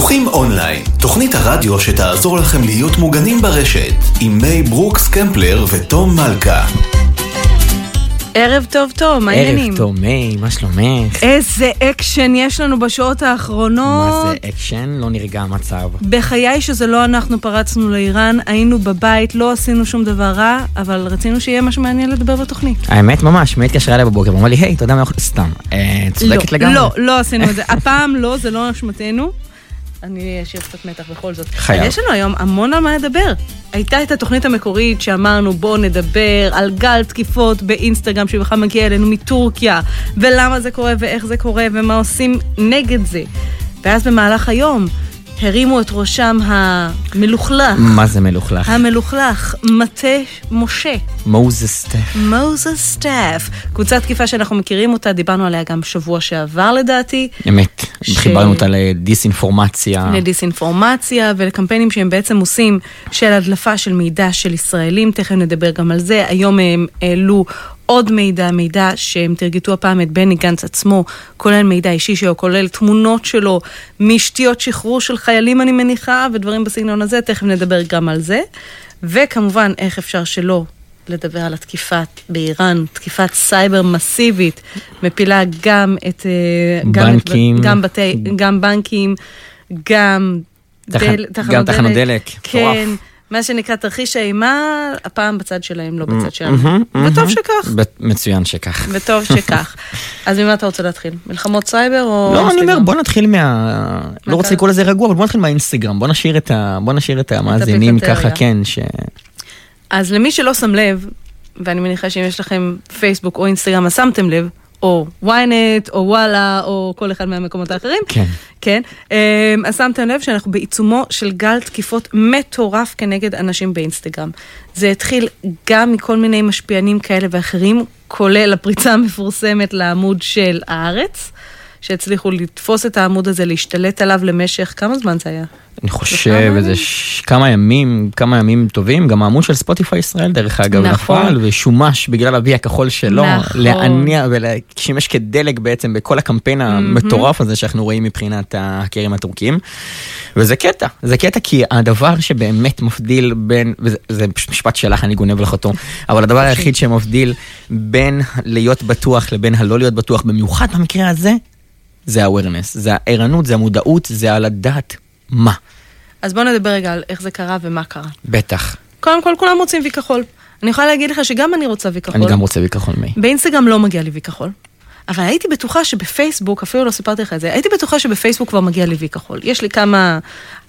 בטוחים אונליין, תוכנית הרדיו שתעזור לכם להיות מוגנים ברשת, עם מי ברוקס קמפלר ותום מלכה. ערב טוב טוב, מה העניינים? ערב טוב, מי, מה שלומך? איזה אקשן יש לנו בשעות האחרונות. מה זה אקשן? לא נרגע המצב. בחיי שזה לא אנחנו פרצנו לאיראן, היינו בבית, לא עשינו שום דבר רע, אבל רצינו שיהיה משהו מעניין לדבר בתוכנית. האמת ממש, מי התקשרה אליי בבוקר ואמרה לי, היי, אתה יודע מה יכול... סתם. אה, צודקת לא, לגמרי. לא, לא עשינו את זה. הפעם לא, זה לא אשמתנו. אני אשאיר קצת מתח בכל זאת. חייב. יש לנו היום המון על מה לדבר. הייתה את התוכנית המקורית שאמרנו בואו נדבר על גל תקיפות באינסטגרם שבכלל מגיע אלינו מטורקיה, ולמה זה קורה ואיך זה קורה ומה עושים נגד זה. ואז במהלך היום הרימו את ראשם המלוכלך, מה זה מלוכלך? המלוכלך, מטה משה. Moses Staff. Moses Staff, קבוצת תקיפה שאנחנו מכירים אותה, דיברנו עליה גם שבוע שעבר לדעתי, אמת. ש- חיברנו אותה לדיסאינפורמציה. לדיסאינפורמציה ולקמפיינים שהם בעצם עושים של הדלפה של מידע של ישראלים, תכף נדבר גם על זה. היום הם העלו עוד מידע, מידע שהם תרגטו הפעם את בני גנץ עצמו, כולל מידע אישי שלו, כולל תמונות שלו משתיות שחרור של חיילים אני מניחה, ודברים בסגנון הזה, תכף נדבר גם על זה. וכמובן, איך אפשר שלא לדבר על התקיפה באיראן, תקיפת סייבר מסיבית, מפילה גם את... אה, גם את- בנקים. גם בתי, גם בנקים, גם תח- דל- גם תחנות דלק. כן, מטורף. מה שנקרא תרחיש האימה, הפעם בצד שלהם, לא בצד שלנו. מהמם, וטוב מהמם. שכך, מצוין שכך. וטוב שכך. אז ממה אתה רוצה להתחיל? מלחמות סייבר או... לא, אני אומר? בוא נתחיל מה... לא רוצה לקרוא לזה רגוע, אבל בוא נתחיל מהאינסטגרם. בוא נשאיר את המאזינים. ככה, כן, ש... אז למי שלא שם לב, ואני מניחה שאם יש לכם פייסבוק או אינסטגרם, אז שמתם לב, או ynet, או וואלה, או כל אחד מהמקומות האחרים, כן. כן, אמ, אז שמתם לב שאנחנו בעיצומו של גל תקיפות מטורף כנגד אנשים באינסטגרם. זה התחיל גם מכל מיני משפיענים כאלה ואחרים, כולל הפריצה המפורסמת לעמוד של הארץ, שהצליחו לתפוס את העמוד הזה, להשתלט עליו למשך, כמה זמן זה היה? אני חושב? איזה ש- כמה ימים, כמה ימים טובים, גם העמוד של ספוטיפיי ישראל דרך אגב נכון. נפל ושומש בגלל אבי הכחול שלו, נכון. להניע ושימש כדלק בעצם בכל הקמפיין המטורף הזה שאנחנו רואים מבחינת ההאקרים הטורקים. וזה קטע, זה קטע כי הדבר שבאמת מבדיל בין, וזה משפט שלך, אני גונב לך אותו, אבל הדבר היחיד שמבדיל בין להיות בטוח לבין הלא להיות בטוח, במיוחד במקרה הזה, זה ה-awareness, זה הערנות, זה המודעות, זה על הדעת מה. אז בואו נדבר רגע על איך זה קרה ומה קרה. בטח. קודם כל, כולם רוצים וי כחול. אני יכולה להגיד לך שגם אני רוצה וי כחול. אני גם רוצה בכחול מי. באינסטגרם לא מגיע לי וי כחול. אבל הייתי בטוחה שבפייסבוק, אפילו לא סיפרתי לך את זה, הייתי בטוחה שבפייסבוק כבר מגיע לי וי כחול. יש לי כמה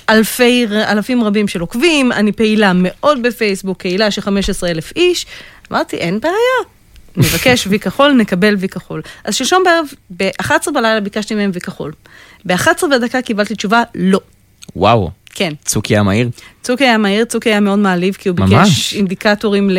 אלפי, אלפים רבים של עוקבים, אני פעילה מאוד בפייסבוק, קהילה של 15 אלף איש. אמרתי, אין בעיה. נבקש וי כחול, נקבל וי כחול. אז שלשום בערב, ב-11 בלילה ביקשתי מהם וי כחול. ב-11 ודקה קיבלתי תשובה, לא. וואו, כן. צוקי המהיר. צוקי היה מהיר, צוקי היה מאוד מעליב, כי הוא ביקש ממש. אינדיקטורים ל,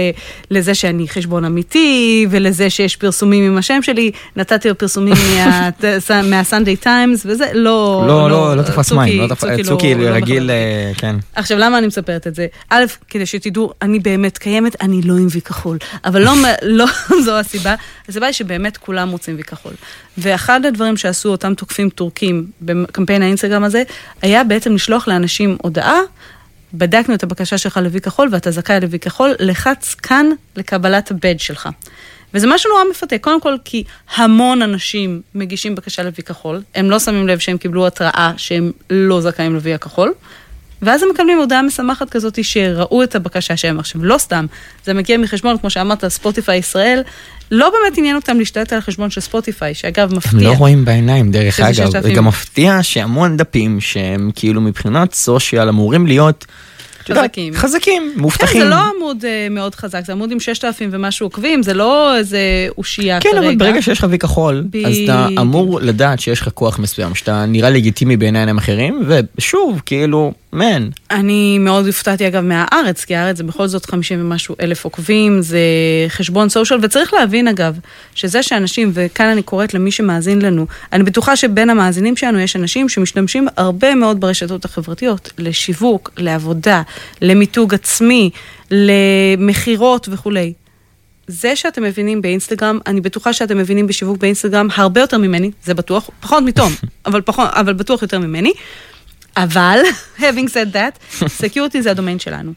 לזה שאני חשבון אמיתי, ולזה שיש פרסומים עם השם שלי. נתתי לו פרסומים מה- מהסנדיי טיימס, וזה לא... לא, לא, לא תפס מים, לא תפס, צוקי לא רגיל, בכלל. אה, כן. עכשיו, למה אני מספרת את זה? א', כדי שתדעו, אני באמת קיימת, אני לא עם וי כחול. אבל לא, לא זו הסיבה. הסיבה היא שבאמת כולם רוצים וי כחול. ואחד הדברים שעשו אותם תוקפים טורקים בקמפיין האינסטגרם הזה, היה בעצם לשלוח לאנשים הודעה, בדקנו את הבקשה שלך לוי כחול ואתה זכאי לוי כחול, לחץ כאן לקבלת הבד שלך. וזה משהו נורא מפתה, קודם כל כי המון אנשים מגישים בקשה לוי כחול, הם לא שמים לב שהם קיבלו התראה שהם לא זכאים לוי הכחול, ואז הם מקבלים הודעה משמחת כזאת שראו את הבקשה שלהם. עכשיו, לא סתם, זה מגיע מחשבון, כמו שאמרת, ספוטיפיי ישראל, לא באמת עניין אותם להשתלט על החשבון של ספוטיפיי, שאגב, הם מפתיע. לא רואים בעיניים, דרך אגב. 6,000. זה גם מפתיע שהמון דפים שהם כאילו מבחינת סושיאל אמורים להיות... חזקים. חזקים, כן, מובטחים. זה לא עמוד אה, מאוד חזק, זה עמוד עם 6,000 ומשהו עוקבים, זה לא איזה אושייה כן, כרגע. אבל ברגע שיש לך וי כחול, אז אתה. אמור לדעת שיש לך כוח מסוים, שאתה נראה לגיטימי בעיני עיניים אחרים, ושוב, כאילו, מן, אני מאוד הופתעתי אגב מהארץ, כי הארץ זה בכל זאת 50 ומשהו אלף עוקבים, זה חשבון סושיאל, וצריך להבין אגב, שזה שאנשים, וכאן אני קוראת למי שמאזין לנו, אני בטוחה שבין המאזינים שלנו יש אנשים שמשתמשים הרבה מאוד ברשתות החברתיות, לשיווק, לעבודה, למיתוג עצמי, למכירות וכולי. זה שאתם מבינים באינסטגרם, אני בטוחה שאתם מבינים בשיווק באינסטגרם הרבה יותר ממני, זה בטוח, פחות מתום, אבל, פחות, אבל בטוח יותר ממני. אבל, having said that, security זה הדומיין שלנו.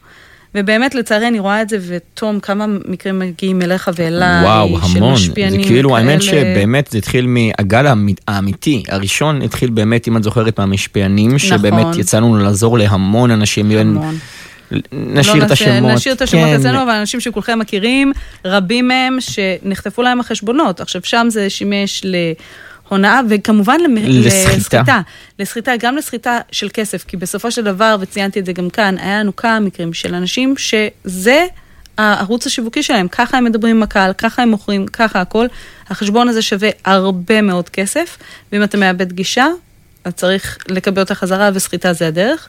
ובאמת, לצערי, אני רואה את זה, ותום, כמה מקרים מגיעים אליך ואליי, וואו, של המון. משפיענים זה כאילו, האמת כאלה. שבאמת זה התחיל מהגל האמ- האמיתי. הראשון התחיל באמת, אם את זוכרת, מהמשפיענים, שבאמת נכון. יצאנו לעזור להמון אנשים. המון. נשאיר לא את השמות. נשאיר את השמות כן. אצלנו, אבל אנשים שכולכם מכירים, רבים מהם שנחטפו להם החשבונות. עכשיו, שם זה שימש להונאה, וכמובן למ- לסחיטה. לסחיטה. לסחיטה, גם לסחיטה של כסף, כי בסופו של דבר, וציינתי את זה גם כאן, היה לנו כמה מקרים של אנשים שזה... הערוץ השיווקי שלהם, ככה הם מדברים עם הקהל, ככה הם מוכרים, ככה הכל. החשבון הזה שווה הרבה מאוד כסף, ואם אתה מאבד גישה, אז צריך לקבל אותה חזרה, וסחיטה זה הדרך.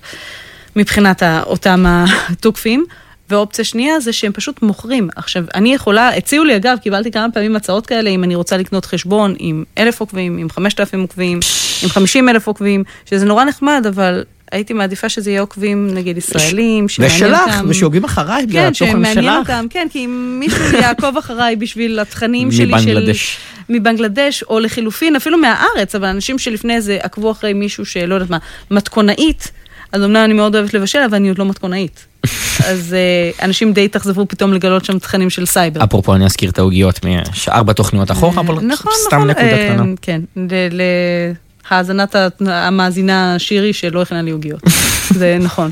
מבחינת אותם התוקפים. ואופציה שנייה זה שהם פשוט מוכרים. עכשיו, אני יכולה, הציעו לי אגב, קיבלתי כמה פעמים הצעות כאלה, אם אני רוצה לקנות חשבון עם אלף עוקבים, עם חמשת אלפים עוקבים, עם חמישים אלף עוקבים, שזה נורא נחמד, אבל הייתי מעדיפה שזה יהיה עוקבים, נגיד, ישראלים, שמעניין ושלך, אותם. ושהוגים אחריי בגלל כן, התוכן שמעניין שלך. אותם, כן, כי אם מישהו יעקוב אחריי בשביל התכנים שלי של... מבנגלדש. מבנגלדש, או לחילופין, אפילו מהארץ, אבל אנשים שלפני זה עקבו אחרי מישהו שלא יודעת מה, מתכונאית, אז אמנם אני מאוד אוהבת לבשל, אבל אני עוד לא מתכונאית. אז אה, אנשים די התאכזבו פתאום לגלות שם תכנים של סייבר. אפרופו, אני אזכיר את העוגיות מארבע תוכניות אחורה, אבל נכון, סתם נכון, נקודה אה, קטנה. כן, להאזנת המאזינה שירי שלא הכינה לי עוגיות. זה נכון.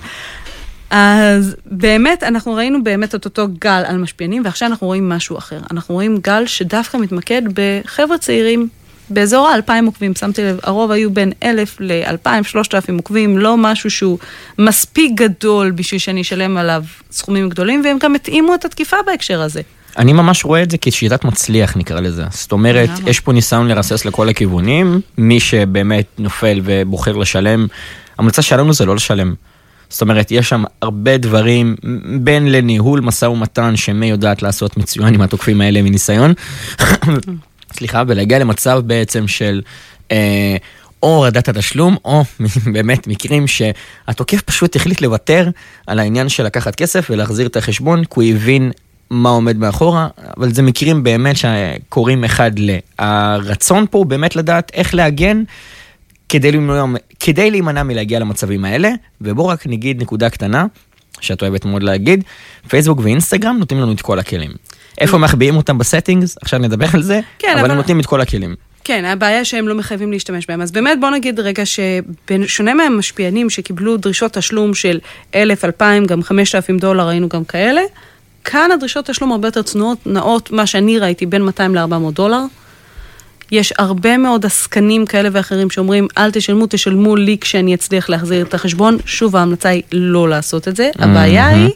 אז באמת, אנחנו ראינו באמת את אותו גל על משפיענים, ועכשיו אנחנו רואים משהו אחר. אנחנו רואים גל שדווקא מתמקד בחבר'ה צעירים. באזור האלפיים עוקבים, שמתי לב, הרוב היו בין אלף לאלפיים, שלושת אלפים עוקבים, לא משהו שהוא מספיק גדול בשביל שאני אשלם עליו סכומים גדולים, והם גם התאימו את התקיפה בהקשר הזה. אני ממש רואה את זה כשיטת מצליח נקרא לזה. זאת אומרת, למה? יש פה ניסיון לרסס לכל הכיוונים, מי שבאמת נופל ובוחר לשלם, המלצה שלנו זה לא לשלם. זאת אומרת, יש שם הרבה דברים, בין לניהול משא ומתן שמי יודעת לעשות מצוין עם התוקפים האלה מניסיון, סליחה, ולהגיע למצב בעצם של אה, או הורדת התשלום, או באמת מקרים שהתוקף פשוט החליט לוותר על העניין של לקחת כסף ולהחזיר את החשבון, כי הוא הבין מה עומד מאחורה, אבל זה מקרים באמת שקורים אחד ל... הרצון פה הוא באמת לדעת איך להגן כדי להימנע, כדי להימנע מלהגיע למצבים האלה, ובואו רק נגיד נקודה קטנה, שאת אוהבת מאוד להגיד, פייסבוק ואינסטגרם נותנים לנו את כל הכלים. איפה מחביאים אותם ב-settings, עכשיו נדבר על זה, כן, אבל אבל- הם נותנים את כל הכלים. כן, הבעיה שהם לא מחייבים להשתמש בהם. אז באמת בוא נגיד רגע שבשונה מהמשפיענים שקיבלו דרישות תשלום של אלף, אלפיים, גם חמשת אלפים דולר, ראינו גם כאלה, כאן הדרישות תשלום הרבה יותר צנועות, נאות, מה שאני ראיתי, בין 200 ל-400 דולר. יש הרבה מאוד עסקנים כאלה ואחרים שאומרים, אל תשלמו, תשלמו לי כשאני אצליח להחזיר את החשבון. שוב, ההמלצה היא לא לעשות את זה. הבעיה היא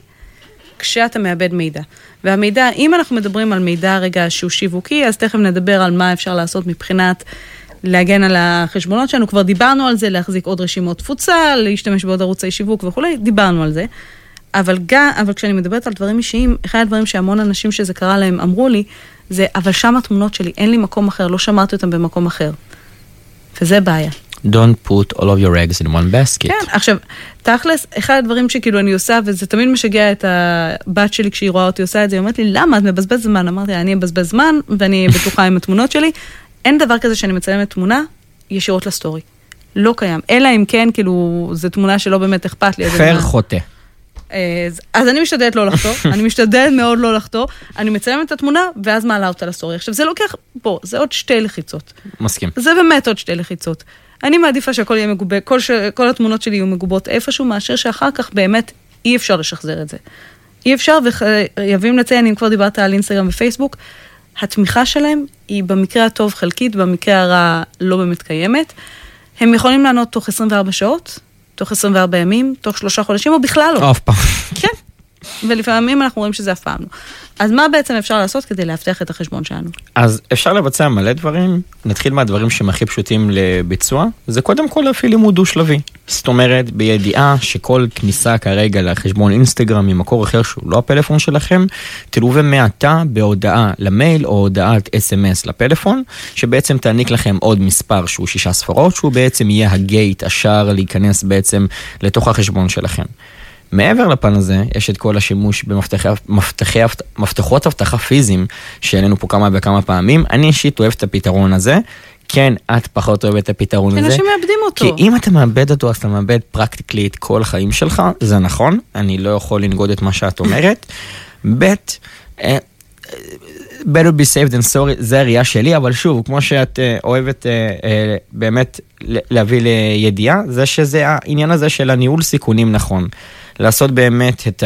כשאתה מאבד מידע. והמידע, אם אנחנו מדברים על מידע רגע שהוא שיווקי, אז תכף נדבר על מה אפשר לעשות מבחינת להגן על החשבונות שלנו. כבר דיברנו על זה, להחזיק עוד רשימות תפוצה, להשתמש בעוד ערוצי שיווק וכולי, דיברנו על זה. אבל גם, אבל כשאני מדברת על דברים אישיים, אחד הדברים שהמון אנשים שזה קרה להם אמרו לי, זה, אבל שם התמונות שלי, אין לי מקום אחר, לא שמרתי אותם במקום אחר. וזה בעיה. Don't put all of your eggs in one basket. כן, עכשיו, תכלס, אחד הדברים שכאילו אני עושה, וזה תמיד משגע את הבת שלי כשהיא רואה אותי עושה את זה, היא אומרת לי, למה את מבזבז זמן? אמרתי לה, אני אבזבז זמן, ואני בטוחה עם התמונות שלי. אין דבר כזה שאני מצלמת תמונה ישירות לסטורי. לא קיים. אלא אם כן, כאילו, זו תמונה שלא באמת אכפת לי. פר חוטא. אז, אז אני משתדלת לא לחטוא, אני משתדלת מאוד לא לחטוא, אני מצלמת את התמונה, ואז מעלה אותה לסטורי. עכשיו, זה לוקח, בוא, זה עוד שתי לחיצות. מסכים. זה באמת עוד שתי לחיצות. אני מעדיפה שהכל יהיה מגובה, כל, ש... כל התמונות שלי יהיו מגובות איפשהו, מאשר שאחר כך באמת אי אפשר לשחזר את זה. אי אפשר, וחייבים לציין, אם כבר דיברת על אינסטגרם ופייסבוק, התמיכה שלהם היא במקרה הטוב חלקית, במקרה הרע לא באמת קיימת. הם יכולים לענות תוך 24 שעות, תוך 24 ימים, תוך שלושה חודשים, או בכלל לא. אף פעם. כן. ולפעמים אנחנו רואים שזה אף פעם לא. אז מה בעצם אפשר לעשות כדי לאבטח את החשבון שלנו? אז אפשר לבצע מלא דברים, נתחיל מהדברים שהם הכי פשוטים לביצוע, זה קודם כל להפעיל לימוד דו-שלבי. זאת אומרת, בידיעה שכל כניסה כרגע לחשבון אינסטגרם ממקור אחר שהוא לא הפלאפון שלכם, תלווה מעתה בהודעה למייל או הודעת אס.אם.אס לפלאפון, שבעצם תעניק לכם עוד מספר שהוא שישה ספרות, שהוא בעצם יהיה הגייט, השער להיכנס בעצם לתוך החשבון שלכם. מעבר לפן הזה, יש את כל השימוש במפתחות אבטחה פיזיים, שהעלינו פה כמה וכמה פעמים. אני אישית אוהב את הפתרון הזה, כן, את פחות אוהבת את הפתרון הזה. אנשים מאבדים אותו. כי אם אתה מאבד אותו, אז אתה מאבד פרקטיקלי את כל החיים שלך, זה נכון, אני לא יכול לנגוד את מה שאת אומרת. ב', אה, better be safe than sorry, זה הראייה שלי, אבל שוב, כמו שאת uh, אוהבת uh, באמת להביא לידיעה, זה שזה העניין הזה של הניהול סיכונים נכון. לעשות באמת את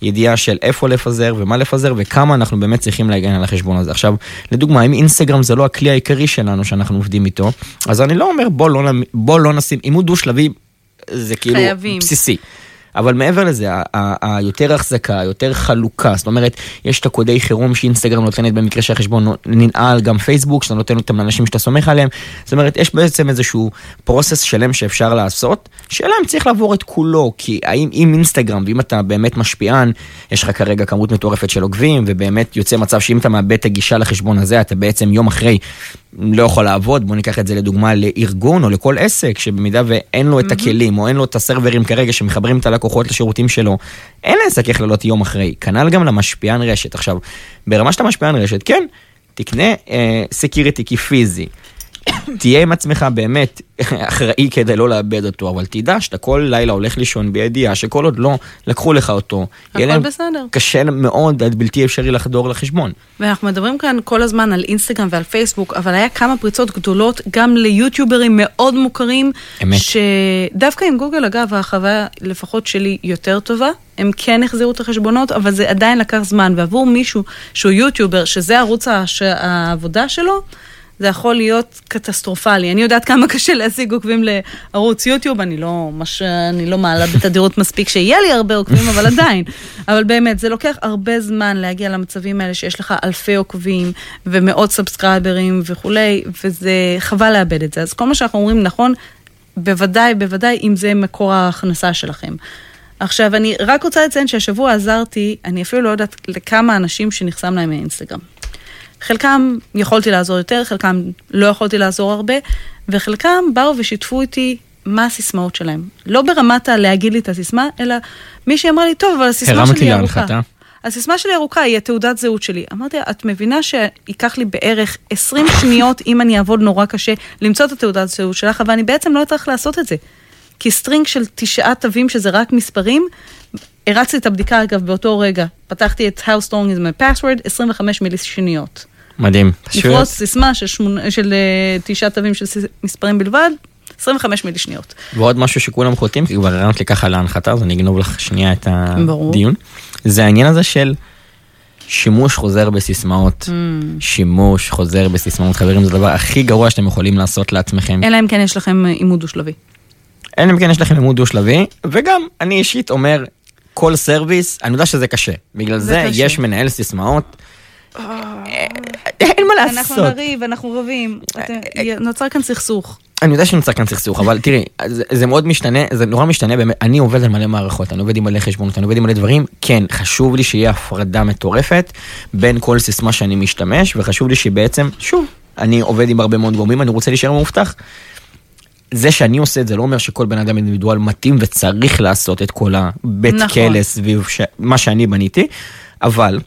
הידיעה של איפה לפזר ומה לפזר וכמה אנחנו באמת צריכים להגן על החשבון הזה. עכשיו, לדוגמה, אם אינסטגרם זה לא הכלי העיקרי שלנו שאנחנו עובדים איתו, אז אני לא אומר בוא לא, בוא לא נשים, עימות דו-שלבי זה כאילו חייבים. בסיסי. אבל מעבר לזה, היותר החזקה, יותר חלוקה, זאת אומרת, יש את הקודי חירום שאינסטגרם נותנת במקרה שהחשבון ננעל, גם פייסבוק, שאתה נותן אותם לאנשים שאתה סומך עליהם. זאת אומרת, יש בעצם איזשהו פרוסס שלם שאפשר לעשות, שאלה אם צריך לעבור את כולו, כי האם אם אינסטגרם, ואם אתה באמת משפיען, יש לך כרגע כמות מטורפת של עוקבים, ובאמת יוצא מצב שאם אתה מאבד את הגישה לחשבון הזה, אתה בעצם יום אחרי לא יכול לעבוד, בוא ניקח את זה לדוגמה לארגון או לכל עסק, שבמידה ואין לו את הכלים, או אין לו את הסרברים כרגע שמחברים את הלקוחות לשירותים שלו, אין לעסק איך לעלות יום אחרי. כנ"ל גם למשפיען רשת. עכשיו, ברמה שאתה משפיען רשת, כן, תקנה security key פיזי. תהיה עם עצמך באמת אחראי כדי לא לאבד אותו, אבל תדע שאתה כל לילה הולך לישון בידיעה שכל עוד לא לקחו לך אותו, יהיה להם בסדר. קשה מאוד עד בלתי אפשרי לחדור לחשבון. ואנחנו מדברים כאן כל הזמן על אינסטגרם ועל פייסבוק, אבל היה כמה פריצות גדולות גם ליוטיוברים מאוד מוכרים. אמת. שדווקא עם גוגל, אגב, החוויה לפחות שלי יותר טובה. הם כן החזירו את החשבונות, אבל זה עדיין לקח זמן, ועבור מישהו שהוא יוטיובר, שזה ערוץ העבודה שלו, זה יכול להיות קטסטרופלי. אני יודעת כמה קשה להשיג עוקבים לערוץ יוטיוב, אני לא, מש... אני לא מעלה בתדירות מספיק שיהיה לי הרבה עוקבים, אבל עדיין. אבל באמת, זה לוקח הרבה זמן להגיע למצבים האלה שיש לך אלפי עוקבים ומאות סאבסקרייברים וכולי, וזה חבל לאבד את זה. אז כל מה שאנחנו אומרים נכון, בוודאי, בוודאי, אם זה מקור ההכנסה שלכם. עכשיו, אני רק רוצה לציין שהשבוע עזרתי, אני אפילו לא יודעת לכמה אנשים שנחסם להם מהאינסטגרם. חלקם יכולתי לעזור יותר, חלקם לא יכולתי לעזור הרבה, וחלקם באו ושיתפו איתי מה הסיסמאות שלהם. לא ברמת הלהגיד לי את הסיסמה, אלא מישהי אמרה לי, טוב, אבל הסיסמה שלי ארוכה. הסיסמה שלי ארוכה, היא התעודת זהות שלי. אמרתי, את מבינה שייקח לי בערך 20 שניות, אם אני אעבוד נורא קשה, למצוא את התעודת זהות שלך, אבל אני בעצם לא אצטרך לעשות את זה. כי string של תשעה תווים, שזה רק מספרים, הרצתי את הבדיקה אגב באותו רגע, פתחתי את How strong is my password, 25 מילי שניות. מדהים, פשוט. לפרוס סיסמה של, שמונ... של uh, תשעה תווים של מספרים בלבד, 25 מילי שניות. ועוד משהו שכולם חוטאים, כי כבר הרעיונות לי ככה להנחתה, אז אני אגנוב לך שנייה את הדיון. זה העניין הזה של שימוש חוזר בסיסמאות. Mm. שימוש חוזר בסיסמאות, חברים, זה הדבר הכי גרוע שאתם יכולים לעשות לעצמכם. אלא אם כן יש לכם עימוד דו-שלבי. אלא אם כן יש לכם עימוד דו-שלבי, וגם אני אישית אומר, כל סרוויס, אני יודע שזה קשה. בגלל זה, זה קשה. יש מנהל סיסמאות. אין מה לעשות. אנחנו נריב, אנחנו רבים, נוצר כאן סכסוך. אני יודע שנוצר כאן סכסוך, אבל תראי, זה, זה מאוד משתנה, זה נורא משתנה באמת, אני עובד על מלא מערכות, אני עובד עם מלא חשבונות, אני עובד עם מלא דברים, כן, חשוב לי שיהיה הפרדה מטורפת בין כל סיסמה שאני משתמש, וחשוב לי שבעצם, שוב, אני עובד עם הרבה מאוד גורמים, אני רוצה להישאר מאובטח. זה שאני עושה את זה לא אומר שכל בן אדם אינדיבידואל מתאים וצריך לעשות את כל הבית נכון. כלא סביב ש... מה שאני בניתי, אבל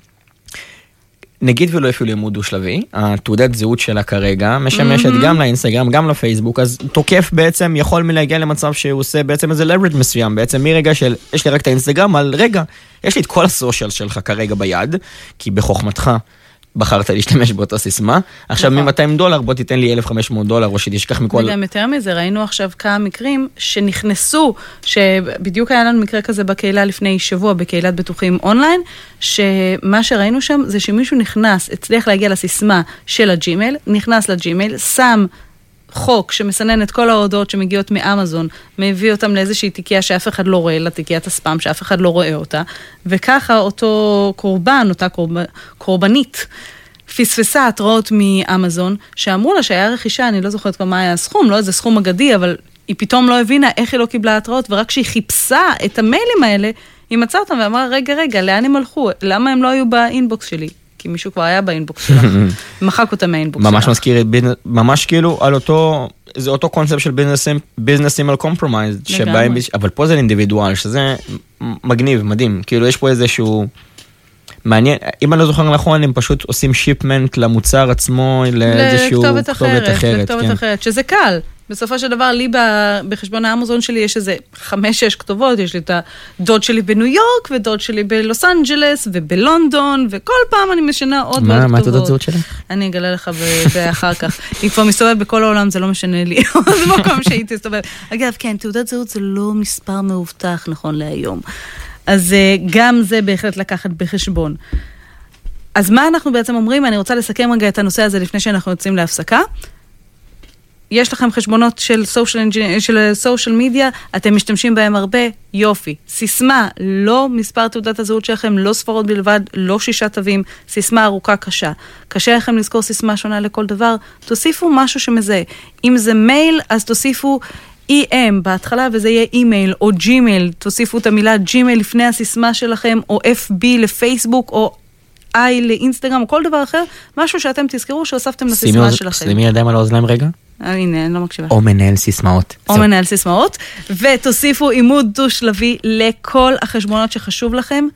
נגיד ולא אפילו לימוד דו-שלבי, התעודת זהות שלה כרגע משמשת mm-hmm. גם לאינסטגרם, גם לפייסבוק, אז תוקף בעצם יכול מלהגיע למצב שהוא עושה בעצם איזה leverage מסוים, בעצם מרגע של, יש לי רק את האינסטגרם, על רגע, יש לי את כל ה social שלך כרגע ביד, כי בחוכמתך בחרת להשתמש באותה סיסמה, עכשיו נכון. מ-200 דולר בוא תיתן לי 1,500 דולר או שתשכח מכל... וגם יותר מזה, ראינו עכשיו כמה מקרים שנכנסו, שבדיוק היה לנו מקרה כזה בקהילה לפני שבוע, בקהילת בטוחים אונליין, שמה שראינו שם זה שמישהו נכנס, הצליח להגיע לסיסמה של הג'ימייל, נכנס לג'ימייל, שם חוק שמסנן את כל ההודעות שמגיעות מאמזון, מביא אותם לאיזושהי תיקייה שאף אחד לא רואה, לתיקיית הספאם שאף אחד לא רואה אותה, וככה אותו קורבן, אותה קורב... קורבנית, פספסה התראות מאמזון, שאמרו לה שהיה רכישה, אני לא זוכרת כבר מה היה הסכום, לא איזה סכום אגדי, אבל היא פתאום לא הבינה איך היא לא קיבלה התראות, ורק כשהיא חיפשה את המיילים האלה, היא מצאה אותם ואמרה, רגע, רגע, לאן הם הלכו? למה הם לא היו באינבוקס שלי? כי מישהו כבר היה באינבוקס שלך, מחק אותה מהאינבוקס שלך. ממש מזכיר, ממש כאילו על אותו, זה אותו קונספט של business email compromise, אבל פה זה individual, שזה מגניב, מדהים, כאילו יש פה איזשהו מעניין, אם אני לא זוכר נכון, הם פשוט עושים shipment למוצר עצמו לאיזשהו לכתובת אחרת, אחרת. לכתובת כן. אחרת, שזה קל. בסופו של דבר, לי בחשבון האמזון שלי יש איזה חמש-שש כתובות, יש לי את הדוד שלי בניו יורק, ודוד שלי בלוס אנג'לס, ובלונדון, וכל פעם אני משנה עוד מה. מה תעודת זהות שלך? אני אגלה לך באחר כך. היא כבר מסתובבת בכל העולם, זה לא משנה לי. זה מקום שהיא תסתובב. אגב, כן, תעודת זהות זה לא מספר מאובטח נכון להיום. אז אה, גם זה בהחלט לקחת בחשבון. אז מה אנחנו בעצם אומרים? אני רוצה לסכם רגע את הנושא הזה לפני שאנחנו יוצאים להפסקה. יש לכם חשבונות של סושיאל של סושיאל מדיה, אתם משתמשים בהם הרבה, יופי. סיסמה, לא מספר תעודת הזהות שלכם, לא ספרות בלבד, לא שישה תווים, סיסמה ארוכה קשה. קשה לכם לזכור סיסמה שונה לכל דבר, תוסיפו משהו שמזהה. אם זה מייל, אז תוסיפו EM בהתחלה וזה יהיה אימייל או ג'ימייל, תוסיפו את המילה ג'ימייל לפני הסיסמה שלכם, או FB לפייסבוק, או I לאינסטגרם, או כל דבר אחר, משהו שאתם תזכרו שהוספתם לסיסמה שלכם. שימי ידיים על האוזניים רגע. אה, הנה, אני לא מקשיבה. או מנהל סיסמאות. או זהו. מנהל סיסמאות, ותוסיפו אימות דו-שלבי לכל החשבונות שחשוב לכם.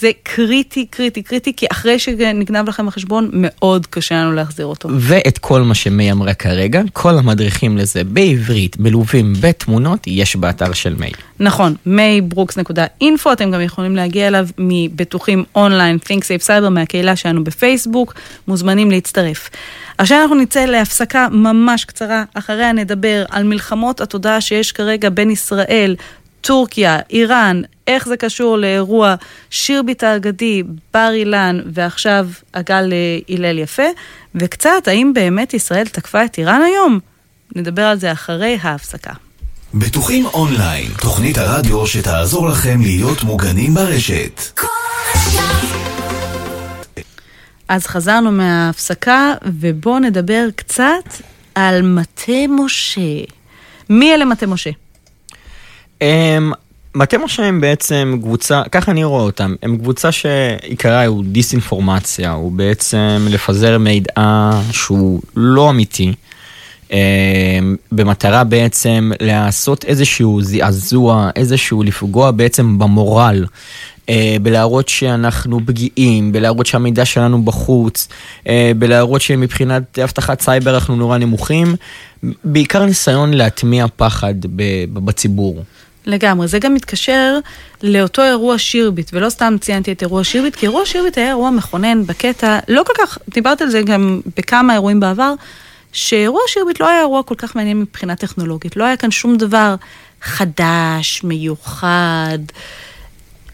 זה קריטי, קריטי, קריטי, כי אחרי שנגנב לכם החשבון, מאוד קשה לנו להחזיר אותו. ואת כל מה שמי אמרה כרגע, כל המדריכים לזה בעברית, מלווים בתמונות, יש באתר של מי. נכון, meibrooks.info, אתם גם יכולים להגיע אליו מבטוחים אונליין, Think Safe Cyber, מהקהילה שלנו בפייסבוק, מוזמנים להצטרף. עכשיו אנחנו נצא להפסקה ממש קצרה, אחריה נדבר על מלחמות התודעה שיש כרגע בין ישראל, טורקיה, איראן, איך זה קשור לאירוע שירביט האגדי, בר אילן, ועכשיו הגל אה, הלל יפה, וקצת, האם באמת ישראל תקפה את איראן היום? נדבר על זה אחרי ההפסקה. בטוחים אונליין, תוכנית הרדיו שתעזור לכם להיות מוגנים ברשת. אז חזרנו מההפסקה, ובואו נדבר קצת על מטה משה. מי אלה מטה משה? הם, מטה משה הם בעצם קבוצה, ככה אני רואה אותם, הם קבוצה שעיקרה הוא דיסאינפורמציה, הוא בעצם לפזר מידע שהוא לא אמיתי, הם, במטרה בעצם לעשות איזשהו זעזוע, איזשהו לפגוע בעצם במורל. אה, בלהראות שאנחנו פגיעים, בלהראות שהמידע שלנו בחוץ, אה, בלהראות שמבחינת אבטחת סייבר אנחנו נורא נמוכים, בעיקר ניסיון להטמיע פחד בציבור. לגמרי, זה גם מתקשר לאותו אירוע שירביט, ולא סתם ציינתי את אירוע שירביט, כי אירוע שירביט היה אירוע מכונן בקטע, לא כל כך, דיברת על זה גם בכמה אירועים בעבר, שאירוע שירביט לא היה אירוע כל כך מעניין מבחינה טכנולוגית, לא היה כאן שום דבר חדש, מיוחד.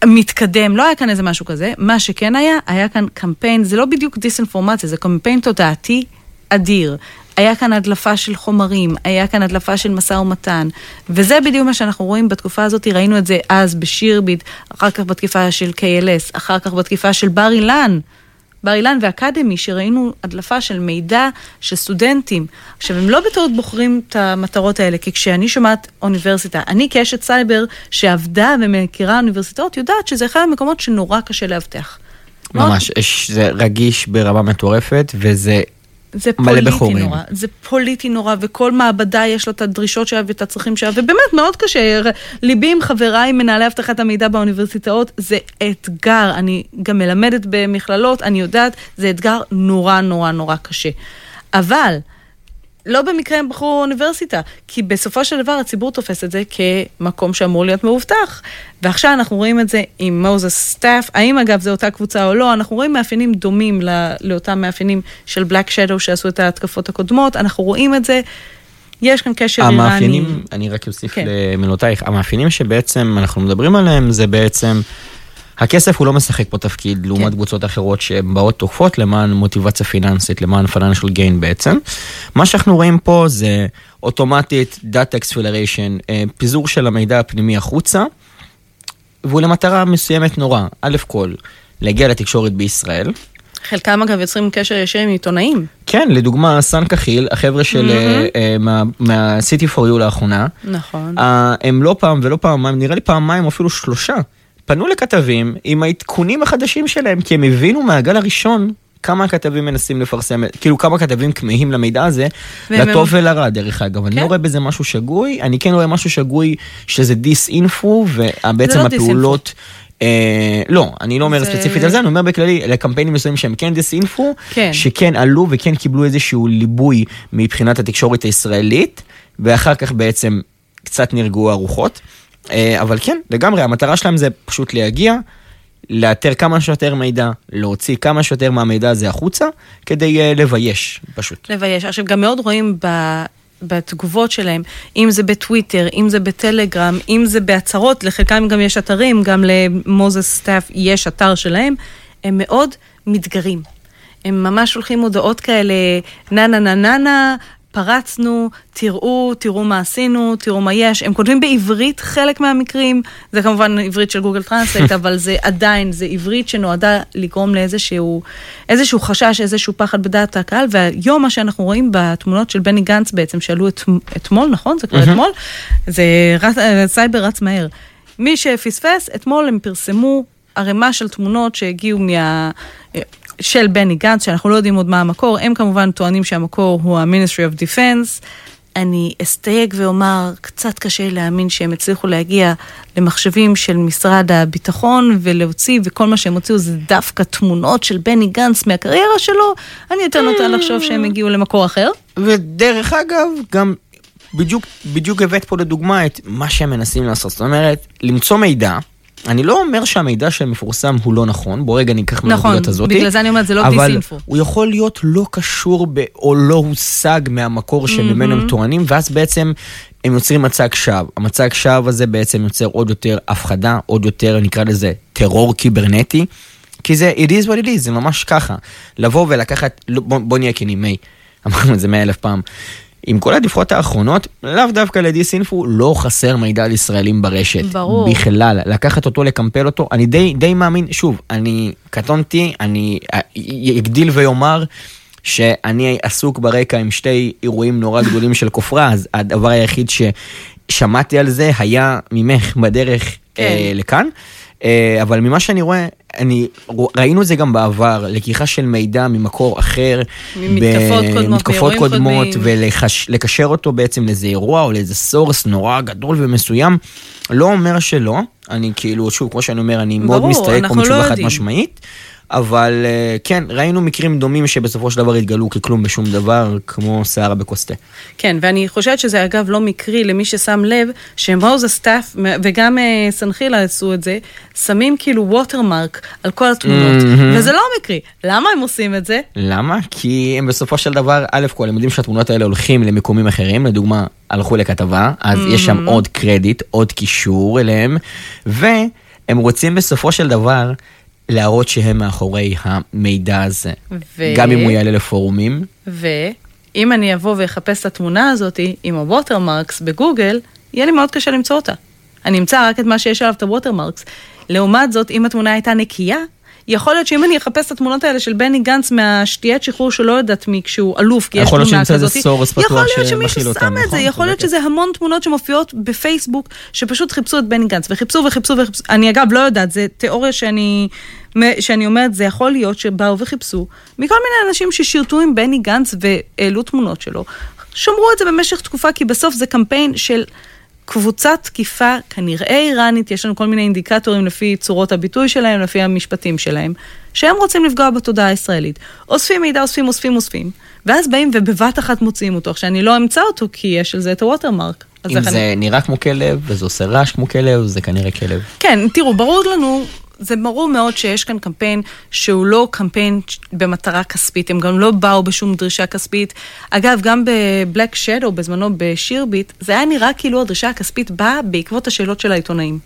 מתקדם, לא היה כאן איזה משהו כזה, מה שכן היה, היה כאן קמפיין, זה לא בדיוק דיסאינפורמציה, זה קמפיין תודעתי אדיר. היה כאן הדלפה של חומרים, היה כאן הדלפה של משא ומתן, וזה בדיוק מה שאנחנו רואים בתקופה הזאת, ראינו את זה אז בשירביט, אחר כך בתקיפה של KLS, אחר כך בתקיפה של בר אילן. בר אילן ואקדמי, שראינו הדלפה של מידע של סטודנטים. עכשיו, הם לא בטעות בוחרים את המטרות האלה, כי כשאני שומעת אוניברסיטה, אני כאשת סייבר שעבדה ומכירה אוניברסיטאות, יודעת שזה אחד המקומות שנורא קשה לאבטח. ממש, זה רגיש ברמה מטורפת, וזה זה פוליטי בחורים. נורא, זה פוליטי נורא, וכל מעבדה יש לה את הדרישות שלה ואת הצרכים שלה, ובאמת מאוד קשה. ליבי עם חבריי, מנהלי אבטחת המידע באוניברסיטאות, זה אתגר. אני גם מלמדת במכללות, אני יודעת, זה אתגר נורא נורא נורא קשה. אבל, לא במקרה הם בחרו אוניברסיטה, כי בסופו של דבר הציבור תופס את זה כמקום שאמור להיות מאובטח. ועכשיו אנחנו רואים את זה עם מוזס סטאפ, האם אגב זו אותה קבוצה או לא, אנחנו רואים מאפיינים דומים לא, לאותם מאפיינים של בלק שדו שעשו את ההתקפות הקודמות, אנחנו רואים את זה, יש כאן קשר איראני. המאפיינים, אני רק אוסיף כן. למילותייך, המאפיינים שבעצם אנחנו מדברים עליהם זה בעצם, הכסף הוא לא משחק פה תפקיד לעומת כן. קבוצות אחרות שהן באות תוקפות למען מוטיבציה פיננסית, למען financial gain בעצם. מה שאנחנו רואים פה זה אוטומטית data acceleration, אה, פיזור של המידע הפנימי החוצה, והוא למטרה מסוימת נורא, א' כל, להגיע לתקשורת בישראל, חלקם אגב יוצרים קשר ישיר עם עיתונאים. כן, לדוגמה, סן כחיל, החבר'ה של אה, אה, מה- מה-City for You לאחרונה, נכון. אה, הם לא פעם ולא פעמיים, נראה לי פעמיים או אפילו שלושה, פנו לכתבים עם העדכונים החדשים שלהם, כי הם הבינו מהגל הראשון כמה הכתבים מנסים לפרסם, כאילו כמה כתבים כמהים למידע הזה, לטוב ולרע דרך אגב. אני כן. לא רואה בזה משהו שגוי, אני כן רואה משהו שגוי שזה דיס אינפו, ובעצם לא הפעולות... אה, לא, אני לא אומר זה- ספציפית על זה, אני אומר בכללי, לקמפיינים מסוימים שהם כן דיסאינפו, כן. שכן עלו וכן קיבלו איזשהו ליבוי מבחינת התקשורת הישראלית, ואחר כך בעצם קצת נרגעו הרוחות. אה, אבל כן, לגמרי, המטרה שלהם זה פשוט להגיע, לאתר כמה שיותר מידע, להוציא כמה שיותר מהמידע הזה החוצה, כדי אה, לבייש, פשוט. לבייש. עכשיו, גם מאוד רואים ב... בתגובות שלהם, אם זה בטוויטר, אם זה בטלגרם, אם זה בהצהרות, לחלקם גם יש אתרים, גם למוזס סטאפ יש אתר שלהם, הם מאוד מתגרים. הם ממש שולחים הודעות כאלה, נה נה נה נה נה, פרצנו, תראו, תראו מה עשינו, תראו מה יש. הם כותבים בעברית חלק מהמקרים, זה כמובן עברית של גוגל טרנסלייט, אבל זה עדיין, זה עברית שנועדה לגרום לאיזשהו איזשהו חשש, איזשהו פחד בדעת הקהל, והיום מה שאנחנו רואים בתמונות של בני גנץ בעצם, שעלו את, אתמול, נכון? זה כבר אתמול? זה רץ, סייבר רץ מהר. מי שפספס, אתמול הם פרסמו ערימה של תמונות שהגיעו מה... של בני גנץ, שאנחנו לא יודעים עוד מה המקור, הם כמובן טוענים שהמקור הוא ה-Ministry of Defense. אני אסתייג ואומר, קצת קשה להאמין שהם הצליחו להגיע למחשבים של משרד הביטחון ולהוציא, וכל מה שהם הוציאו זה דווקא תמונות של בני גנץ מהקריירה שלו, אני יותר נוטה לחשוב שהם הגיעו למקור אחר. ודרך אגב, גם בדיוק, בדיוק הבאת פה לדוגמה את מה שהם מנסים לעשות. זאת אומרת, למצוא מידע. אני לא אומר שהמידע שמפורסם הוא לא נכון, בוא רגע ניקח נכון, מהנקודת הזאת. בגלל זה אני אומרת, זה לא אבל דיסאינפו. הוא יכול להיות לא קשור ב, או לא הושג מהמקור שממנו הם טוענים, ואז בעצם הם יוצרים מצג שווא. המצג שווא הזה בעצם יוצר עוד יותר הפחדה, עוד יותר נקרא לזה טרור קיברנטי. כי זה, it is what it is, זה ממש ככה. לבוא ולקחת, לא, בוא, בוא נהיה כנים, מי, אמרנו את זה מאה אלף פעם. עם כל הדיווחת האחרונות, לאו דווקא לדיסאינפו לא חסר מידע על ישראלים ברשת. ברור. בכלל, לקחת אותו, לקמפל אותו, אני די, די מאמין, שוב, אני קטונתי, אני אה, אגדיל ואומר שאני עסוק ברקע עם שתי אירועים נורא גדולים של כופרה, אז הדבר היחיד ששמעתי על זה היה ממך בדרך כן. אה, לכאן. אה, אבל ממה שאני רואה, אני, ראינו את זה גם בעבר, לקיחה של מידע ממקור אחר, ממתקפות קודמות, מתקפות קודמות. ולקשר אותו בעצם לאיזה אירוע או לאיזה source נורא גדול ומסוים, לא אומר שלא, אני כאילו, שוב, כמו שאני אומר, אני מאוד ברור, מסתייג פה לא מתשובה חד. משמעית. אבל אה, כן, ראינו מקרים דומים שבסופו של דבר התגלו ככלום בשום דבר, כמו שערה בכוס תה. כן, ואני חושבת שזה אגב לא מקרי למי ששם לב, שמוזס סטאפ וגם אה, סנחילה עשו את זה, שמים כאילו watermark על כל התמונות, מהמם. וזה לא מקרי. למה הם עושים את זה? למה? כי הם בסופו של דבר, א' כל, הם יודעים שהתמונות האלה הולכים למקומים אחרים, לדוגמה, הלכו לכתבה, אז יש שם עוד קרדיט, עוד קישור אליהם, והם רוצים בסופו של דבר להראות שהם מאחורי המידע הזה. ו- גם אם הוא יעלה לפורומים. ואם אני אבוא ואחפש את התמונה הזאת עם ה watermarks בגוגל, יהיה לי מאוד קשה למצוא אותה. אני אמצא רק את מה שיש עליו את ה watermarks. לעומת זאת, אם התמונה הייתה נקייה, יכול להיות שאם אני אחפש את התמונות האלה של בני גנץ מהשתיית שחרור שלא יודעת מי כשהוא אלוף, כי יש יכול להיות תמונה שימצא איזה כזאת, source פתוח יכול להיות שמישהו אותם, שם את זה, נכון, יכול להיות. שזה המון תמונות שמופיעות בפייסבוק, שפשוט חיפשו את בני גנץ, וחיפשו וחיפשו וחיפשו, אני אגב לא יודעת, זה תיאוריה שאני, שאני אומרת, זה יכול להיות שבאו וחיפשו מכל מיני אנשים ששירתו עם בני גנץ והעלו תמונות שלו, שמרו את זה במשך תקופה, כי בסוף זה קמפיין של קבוצת תקיפה, כנראה איראנית, יש לנו כל מיני אינדיקטורים לפי צורות הביטוי שלהם, לפי המשפטים שלהם, שהם רוצים לפגוע בתודעה הישראלית. אוספים מידע, אוספים, אוספים, אוספים, ואז באים ובבת אחת מוציאים אותו. עכשיו, אני לא אמצא אותו, כי יש על זה את הווטרמרק. אם איך אני- זה נראה כמו כלב, וזה עושה רעש כמו כלב, זה כנראה כלב. כן, תראו, ברור לנו, זה ברור מאוד שיש כאן קמפיין שהוא לא קמפיין במטרה כספית, הם גם לא באו בשום דרישה כספית. אגב, גם בבלק שדו, בזמנו בשירביט, זה היה נראה כאילו הדרישה הכספית באה בעקבות השאלות של העיתונאים.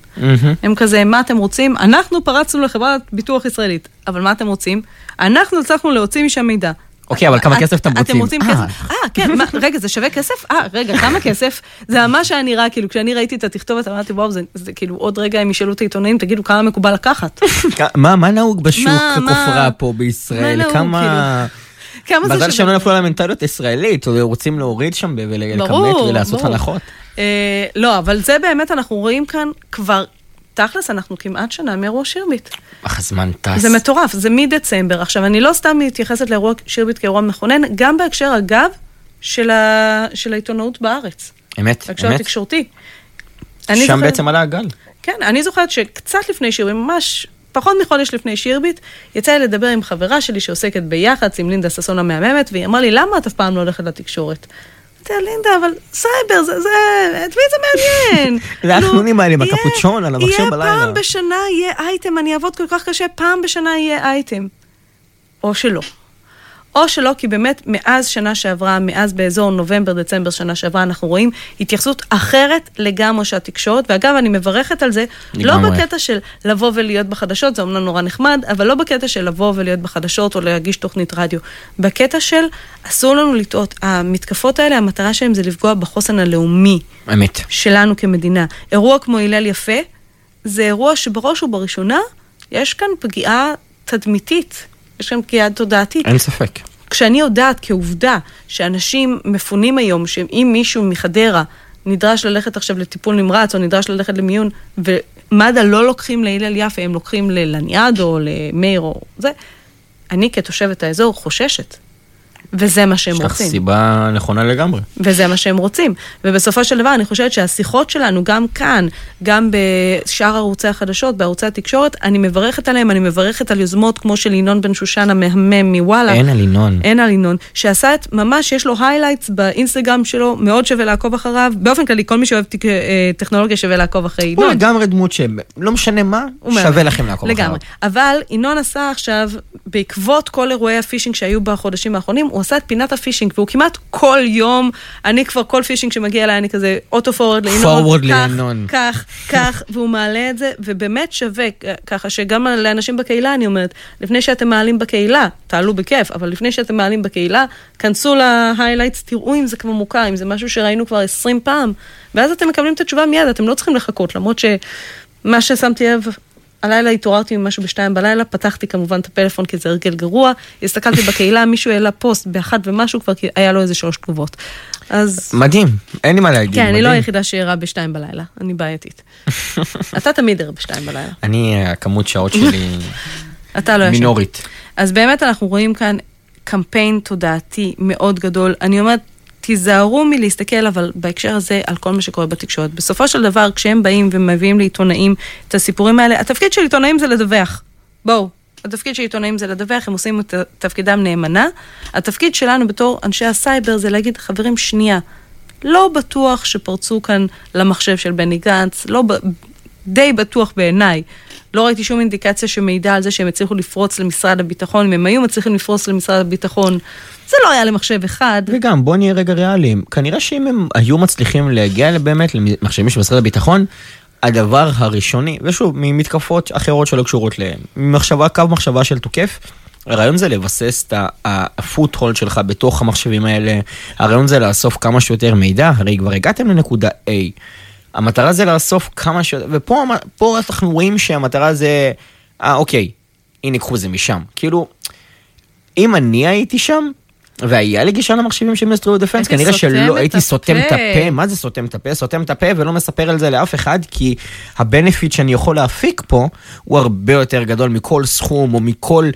הם כזה, מה אתם רוצים? אנחנו פרצנו לחברת ביטוח ישראלית, אבל מה אתם רוצים? אנחנו הצלחנו להוציא משם מידע. אוקיי, אבל כמה את- כסף אתם רוצים? אתם רוצים אה. כסף? אה, כן, מה, רגע, זה שווה כסף? אה, רגע, כמה כסף? זה ממש היה נראה, כאילו, כשאני ראיתי את התכתובת, אמרתי, וואו, זה, זה כאילו, עוד רגע הם ישאלו את העיתונאים, תגידו, כמה מקובל לקחת? מה מה נהוג בשוק הכופרה פה בישראל? מה נהוג, כמה... כמה זה מזל שהם שווה? לא נפלו על המנטליות הישראלית, רוצים להוריד שם ולכמת ולעשות. הנחות. אה, לא, אבל זה באמת, אנחנו רואים כאן כבר, תכלס, אנחנו כמעט שנה מאירוע שירביט. אך הזמן טס. זה מטורף, זה מדצמבר. עכשיו, אני לא סתם מתייחסת לאירוע שירביט כאירוע מכונן, גם בהקשר, אגב, של, ה... של העיתונאות בארץ. אמת, בהקשר אמת. התקשורתי. אני שם זוכרת- בעצם עלה הגל. כן, אני זוכרת שקצת לפני שירביט, ממש פחות מחודש לפני שירביט, יצא לי לדבר עם חברה שלי שעוסקת ביח"צ, עם לינדה ששון המהממת, והיא אמרה לי, למה את אף פעם לא הולכת לתקשורת? לה, לינדה, אבל סייבר, זה, זה, את מי זה מעניין? זה נו, החנונים האלה עם יהיה- הקפוצ'ון על המחשב יהיה בלילה. פעם בשנה יהיה אייטם, אני אעבוד כל כך קשה, פעם בשנה יהיה אייטם. או שלא. או שלא, כי באמת מאז שנה שעברה, מאז באזור נובמבר-דצמבר שנה שעברה, אנחנו רואים התייחסות אחרת לגמרי של התקשורת, ואגב, אני מברכת על זה, לא. בקטע של לבוא ולהיות בחדשות, זה אומנם נורא נחמד, אבל לא בקטע של לבוא ולהיות בחדשות או להגיש תוכנית רדיו. בקטע של אסור לנו לטעות, המתקפות האלה, המטרה שלהם זה לפגוע בחוסן הלאומי. אמת. שלנו כמדינה. אירוע כמו הלל יפה, זה אירוע שבראש ובראשונה יש כאן פגיעה תדמיתית, יש כאן פגיעה תודעתית. אין ספק. כשאני יודעת כעובדה שאנשים מפונים היום, שאם מישהו מחדרה נדרש ללכת עכשיו לטיפול נמרץ או נדרש ללכת למיון, ומד"א לא לוקחים להלל יפה, הם לוקחים ללניאד או למאיר או זה, אני כתושבת האזור חוששת. וזה מה שהם יש לך רוצים. סיבה נכונה לגמרי. וזה מה שהם רוצים. ובסופו של דבר, אני חושבת שהשיחות שלנו, גם כאן, גם בשאר ערוצי החדשות, בערוצי התקשורת, אני מברכת עליהם, אני מברכת על יוזמות כמו של ינון בן שושן המהמם מוואלה. אין על ינון. אין על ינון, שעשה את, ממש יש לו highlights באינסטגרם שלו, מאוד שווה לעקוב אחריו. באופן כללי, כל מי שאוהב tech- אה, טכנולוגיה שווה לעקוב אחרי הוא ינון. לגמרי דמות שלא משנה מה, הוא. שווה לכם לעקוב אחריו. לגמרי. אבל ינון עשה עכשיו, בעקבות כל אירועי ה phishing שהיו בחודשים האחרונים, הוא עשה את פינת ה phishing, והוא כמעט כל יום, אני כבר כל פישינג שמגיע אליי, אני כזה אוטו פורוורד לינון. כך. כך, כך, והוא מעלה את זה, ובאמת שווה, ככה שגם לאנשים בקהילה אני אומרת, לפני שאתם מעלים בקהילה, תעלו בכיף, אבל לפני שאתם מעלים בקהילה, כנסו להיילייטס, תראו אם זה כבר מוכר, אם זה משהו שראינו כבר 20 פעם, ואז אתם מקבלים את התשובה מיד, אתם לא צריכים לחכות, למרות שמה ששמתי לב, הלילה התעוררתי ממשהו בשתיים בלילה, פתחתי כמובן את הפלאפון כי זה הרגל גרוע, הסתכלתי בקהילה, מישהו העלה פוסט באחת ומשהו כבר, היה לו איזה שלוש תגובות. אז... מדהים, אין לי מה להגיד. כן, אני לא מדהים. היחידה שערה בשתיים בלילה, אני בעייתית. אתה תמיד ער בשתיים בלילה. אני, הכמות שעות שלי אתה לא ישן. מינורית. אז באמת אנחנו רואים כאן קמפיין תודעתי מאוד גדול. אני אומרת, תיזהרו מלהסתכל אבל בהקשר הזה על כל מה שקורה בתקשורת. בסופו של דבר, כשהם באים ומביאים לעיתונאים את הסיפורים האלה, התפקיד של עיתונאים זה לדווח. בואו. התפקיד של עיתונאים זה לדווח, הם עושים את תפקידם נאמנה. התפקיד שלנו בתור אנשי הסייבר זה להגיד, חברים, שנייה, לא בטוח שפרצו כאן למחשב של בני גנץ, לא ב... די בטוח בעיניי. לא ראיתי שום אינדיקציה שמעידה על זה שהם הצליחו לפרוץ למשרד הביטחון, אם הם היו מצליחים לפרוץ למשרד הביטחון, זה לא היה למחשב אחד. וגם, בוא נהיה רגע ריאליים. כנראה שאם הם היו מצליחים להגיע באמת למחשבים של משרד הביטחון, הדבר הראשוני, ושוב, ממתקפות אחרות שלא קשורות למחשבה, קו מחשבה של תוקף, הרעיון זה לבסס את הפוט-הולד שלך בתוך המחשבים האלה, הרעיון זה לאסוף כמה שיותר מידע, הרי כבר הגעתם לנקודה A. המטרה זה לאסוף כמה שיותר, ופה פה אנחנו רואים שהמטרה זה, אה אוקיי, הנה קחו זה משם. כאילו, אם אני הייתי שם, והיה לי גישה למחשבים של מיסטרי דפנס, כנראה שלא הייתי סותם את הפה. מה זה סותם את הפה? סותם את הפה ולא מספר על זה לאף אחד, כי הבנפיט שאני יכול להפיק פה, הוא הרבה יותר גדול מכל סכום, או מכל.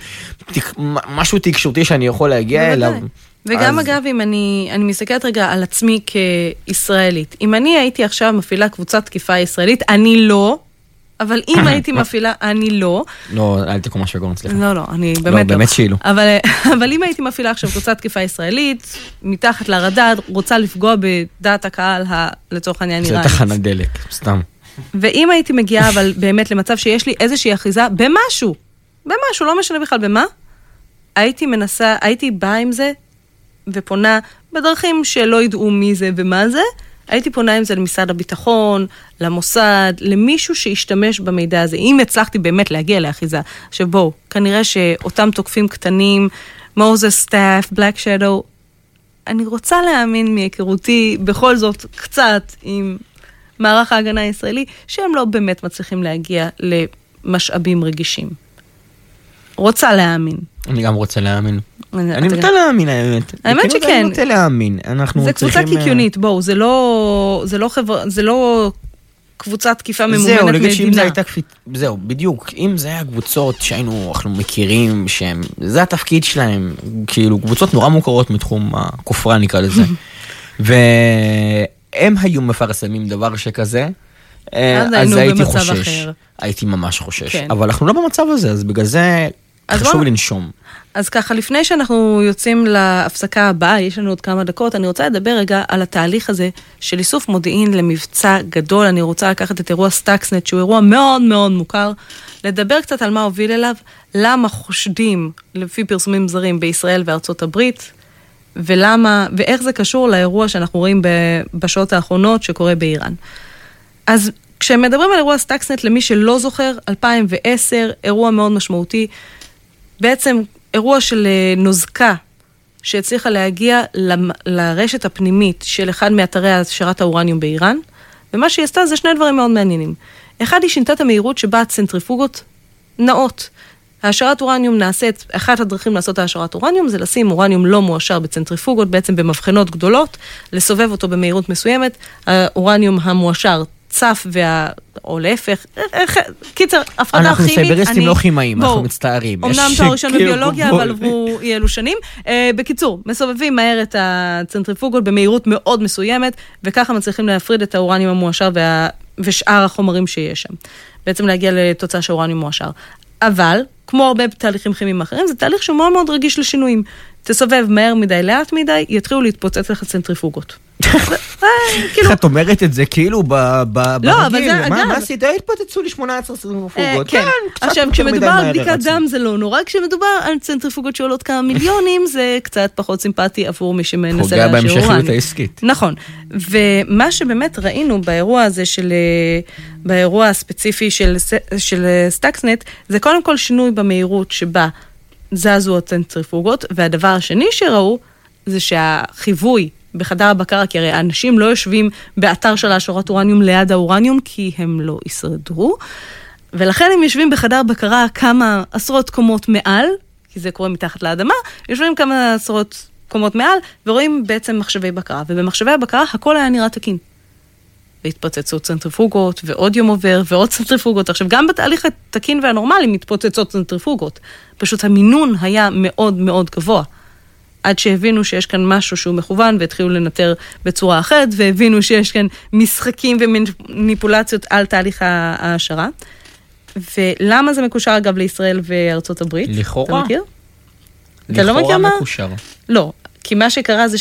משהו תקשורתי שאני יכול להגיע אליו. וגם אז- אגב, אם אני, אני מסתכלת רגע על עצמי כישראלית, אם אני הייתי עכשיו מפעילה קבוצת תקיפה ישראלית, אני לא, אבל אם הייתי מפעילה, אני לא. לא, אל תקום משהו גורם, סליחה. לא, לא, אני באמת לא. באמת שהיא לא. אבל, אבל אם הייתי מפעילה עכשיו קבוצת תקיפה ישראלית, מתחת לרדאר, רוצה לפגוע בדעת הקהל, ה, לצורך העניין, זה איראנית. תחנת דלק, סתם. ואם הייתי מגיעה אבל באמת למצב שיש לי איזושהי אחיזה במשהו, במשהו, לא משנה בכלל במה, הייתי מנסה, הייתי באה עם זה ופונה בדרכים שלא ידעו מי זה ומה זה, הייתי פונה עם זה למשרד הביטחון, למוסד, למישהו שישתמש במידע הזה. אם הצלחתי באמת להגיע לאחיזה. עכשיו בואו, כנראה שאותם תוקפים קטנים, מוזס סטאפ, בלק שדו, אני רוצה להאמין מהיכרותי בכל זאת קצת עם מערך ההגנה הישראלי, שהם לא באמת מצליחים להגיע למשאבים רגישים. רוצה להאמין. אני גם רוצה להאמין. אני- נוטה להאמין האמת. האמת בכנות, שכן. אני נוטה להאמין. אנחנו זה קבוצה צריכים... אה, קיקיונית, בואו, זה לא, זה לא חברה, זה לא קבוצת תקיפה ממומנת זהו, מדינה. נגיד שאם זה הייתה קפיצה, זהו, בדיוק, אם זה היה קבוצות שהיינו, אנחנו מכירים, שהם, זה התפקיד שלהם, כאילו, קבוצות נורא מוכרות מתחום הכופרה נקרא לזה, והם היו מפרסמים דבר שכזה, אה, אז אז הייתי חושש. אחר. הייתי ממש חושש. כן. אבל אנחנו לא במצב הזה, אז בגלל זה אז חשוב בוא- לנשום. אז ככה, לפני שאנחנו יוצאים להפסקה הבאה, יש לנו עוד כמה דקות, אני רוצה לדבר רגע על התהליך הזה של איסוף מודיעין למבצע גדול. אני רוצה לקחת את אירוע סטאקסנט, שהוא אירוע מאוד מאוד מוכר, לדבר קצת על מה הוביל אליו, למה חושדים, לפי פרסומים זרים, בישראל וארצות הברית, ולמה, ואיך זה קשור לאירוע שאנחנו רואים בשעות האחרונות שקורה באיראן. אז כשמדברים על אירוע סטאקסנט, למי שלא זוכר, 2010, אירוע מאוד משמעותי. בעצם אירוע של אה, נוזקה שהצליחה להגיע לרשת הפנימית של אחד מאתרי העשרת האורניום באיראן, ומה שהיא עשתה זה שני דברים מאוד מעניינים. אחד, היא שינתה את המהירות שבה הצנטריפוגות נעות. העשרת אורניום נעשית, אחת הדרכים לעשות העשרת אורניום זה לשים אורניום לא מועשר בצנטריפוגות, בעצם במבחנות גדולות, לסובב אותו במהירות מסוימת, האורניום המועשר צף, וה... או להפך, קיצר, הפרדה אנחנו כימית, סייבריסטים אני- לא כימאים, אנחנו מצטערים. אמנם יש תואר ראשון בביולוגיה. אבל עברו אי אלו שנים. אה, בקיצור, מסובבים מהר את הצנטריפוגות במהירות מאוד מסוימת, וככה מצליחים להפריד את האורניום המועשר וה... ושאר החומרים שיש שם. בעצם להגיע לתוצאה של אורניום מועשר. אבל, כמו הרבה תהליכים כימיים אחרים, זה תהליך שהוא מאוד מאוד רגיש לשינויים. תסובב מהר מדי, לאט מדי, יתחילו להתפוצץ לך צנטריפוגות. אה, כאילו, איך את אומרת את זה כאילו לא, אבל ברגיל? זה, מה עשית? התפוצצו לי 18 אה, צנטריפוגות. כן. קצת עכשיו, כשמדובר על בדיקת. דם זה לא נורא, כשמדובר על צנטריפוגות שעולות כמה מיליונים, זה קצת פחות סימפטי עבור מי שמנסה פוגע לאשר בהמשכיות אורניום. העסקית. נכון. ומה שבאמת ראינו באירוע הזה של, אה, באירוע הספציפי של, ס- של אה, סטאקסנט, זה קודם כל שינוי במהירות שבה זזו הצנטריפוגות, והדבר השני שראו, זה שהחיווי בחדר הבקרה, כי הרי האנשים לא יושבים באתר של העשרת אורניום ליד האורניום, כי הם לא ישרדו, ולכן הם יושבים בחדר בקרה כמה עשרות קומות מעל, כי זה קורה מתחת לאדמה, יושבים כמה עשרות קומות מעל, ורואים בעצם מחשבי בקרה. ובמחשבי הבקרה הכל היה נראה תקין. והתפוצצו צנטריפוגות, ועוד יום עובר, ועוד צנטריפוגות. עכשיו, גם בתהליך התקין והנורמלי מתפוצצות צנטריפוגות. פשוט המינון היה מאוד מאוד גבוה. עד שהבינו שיש כאן משהו שהוא מכוון, והתחילו לנטר בצורה אחרת, והבינו שיש כאן משחקים ומניפולציות על תהליך ההעשרה. ולמה זה מקושר אגב לישראל וארצות הברית? לכאורה. אתה מכיר? אתה לא מכיר לכאורה מה? מקושר. לא, כי מה שקרה זה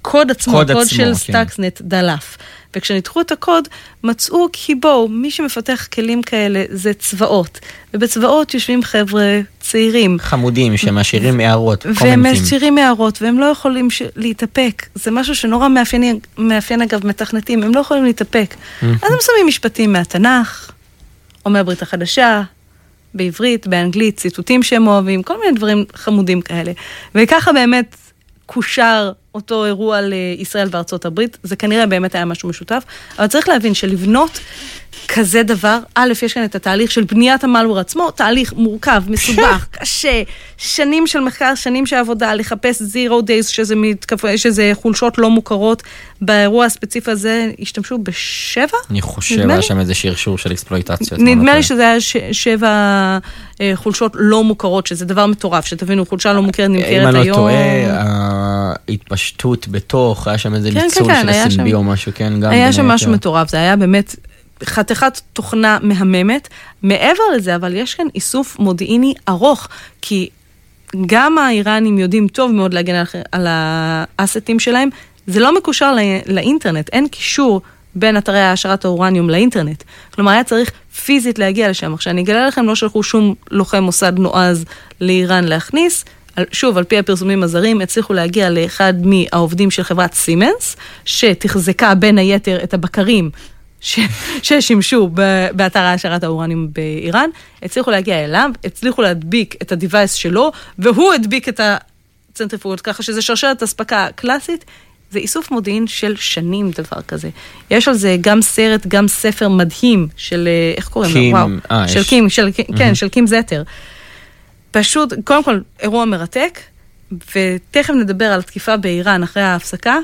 שהקוד עצמו, קוד הקוד עצמו, של כן. סטאקסנט דלף. וכשניתחו את הקוד, מצאו כי בואו, מי שמפתח כלים כאלה זה צבאות. ובצבאות יושבים חבר'ה צעירים. חמודים שמשאירים הערות, והם comments. משאירים הערות, והם לא יכולים ש... להתאפק. זה משהו שנורא מאפיין, מאפיין אגב מתכנתים, הם לא יכולים להתאפק. אז הם שמים משפטים מהתנ"ך, או מהברית החדשה, בעברית, באנגלית, ציטוטים שהם אוהבים, כל מיני דברים חמודים כאלה. וככה באמת קושר אותו אירוע לישראל וארצות הברית, זה כנראה באמת היה משהו משותף, אבל צריך להבין שלבנות כזה דבר, א', יש כאן את התהליך של בניית המלוור עצמו, תהליך מורכב, מסובך, קשה, שנים של מחקר, שנים של עבודה, לחפש zero days, שזה, מתקפ... שזה חולשות לא מוכרות. באירוע הספציפי הזה השתמשו בשבע? אני חושב היה. שם איזה שרשור של אקספלויטציות. נדמה לי שזה היה ש- שבע אה, חולשות לא מוכרות, שזה דבר מטורף, שתבינו, חולשה לא מוכרת אם נמכרת אני לא היום. טועה, ההתפשטות בתוך, היה שם איזה כן, כן, ניצול כן, של היה SMB שם- או משהו, כן, גם היה שם משהו. מטורף, זה היה באמת חתיכת תוכנה מהממת. מעבר לזה, אבל יש כאן איסוף מודיעיני ארוך, כי גם האיראנים יודעים טוב מאוד להגן על, על האסטים שלהם, זה לא מקושר לא, לאינטרנט, אין קישור בין אתרי העשרת האורניום לאינטרנט. כלומר, היה צריך פיזית להגיע לשם. עכשיו, אני אגלה לכם, לא שלחו שום לוחם מוסד נועז לאיראן להכניס. שוב, על פי הפרסומים הזרים, הצליחו להגיע לאחד מהעובדים של חברת סימנס, שתחזקה בין היתר את הבקרים ש... ששימשו באתר העשרת האורניום באיראן, הצליחו להגיע אליו, הצליחו להדביק את ה-Device שלו, והוא הדביק את הצנטריפוגות, ככה שזה שרשרת אספקה קלאסית. זה איסוף מודיעין של שנים, דבר כזה. יש על זה גם סרט, גם ספר מדהים של, אה, איך קוראים לו? קים, וואו. אה, של יש. קים, של, כן, של קים זטר. פשוט, קודם כל, אירוע מרתק, ותכף נדבר על תקיפה באיראן אחרי ההפסקה,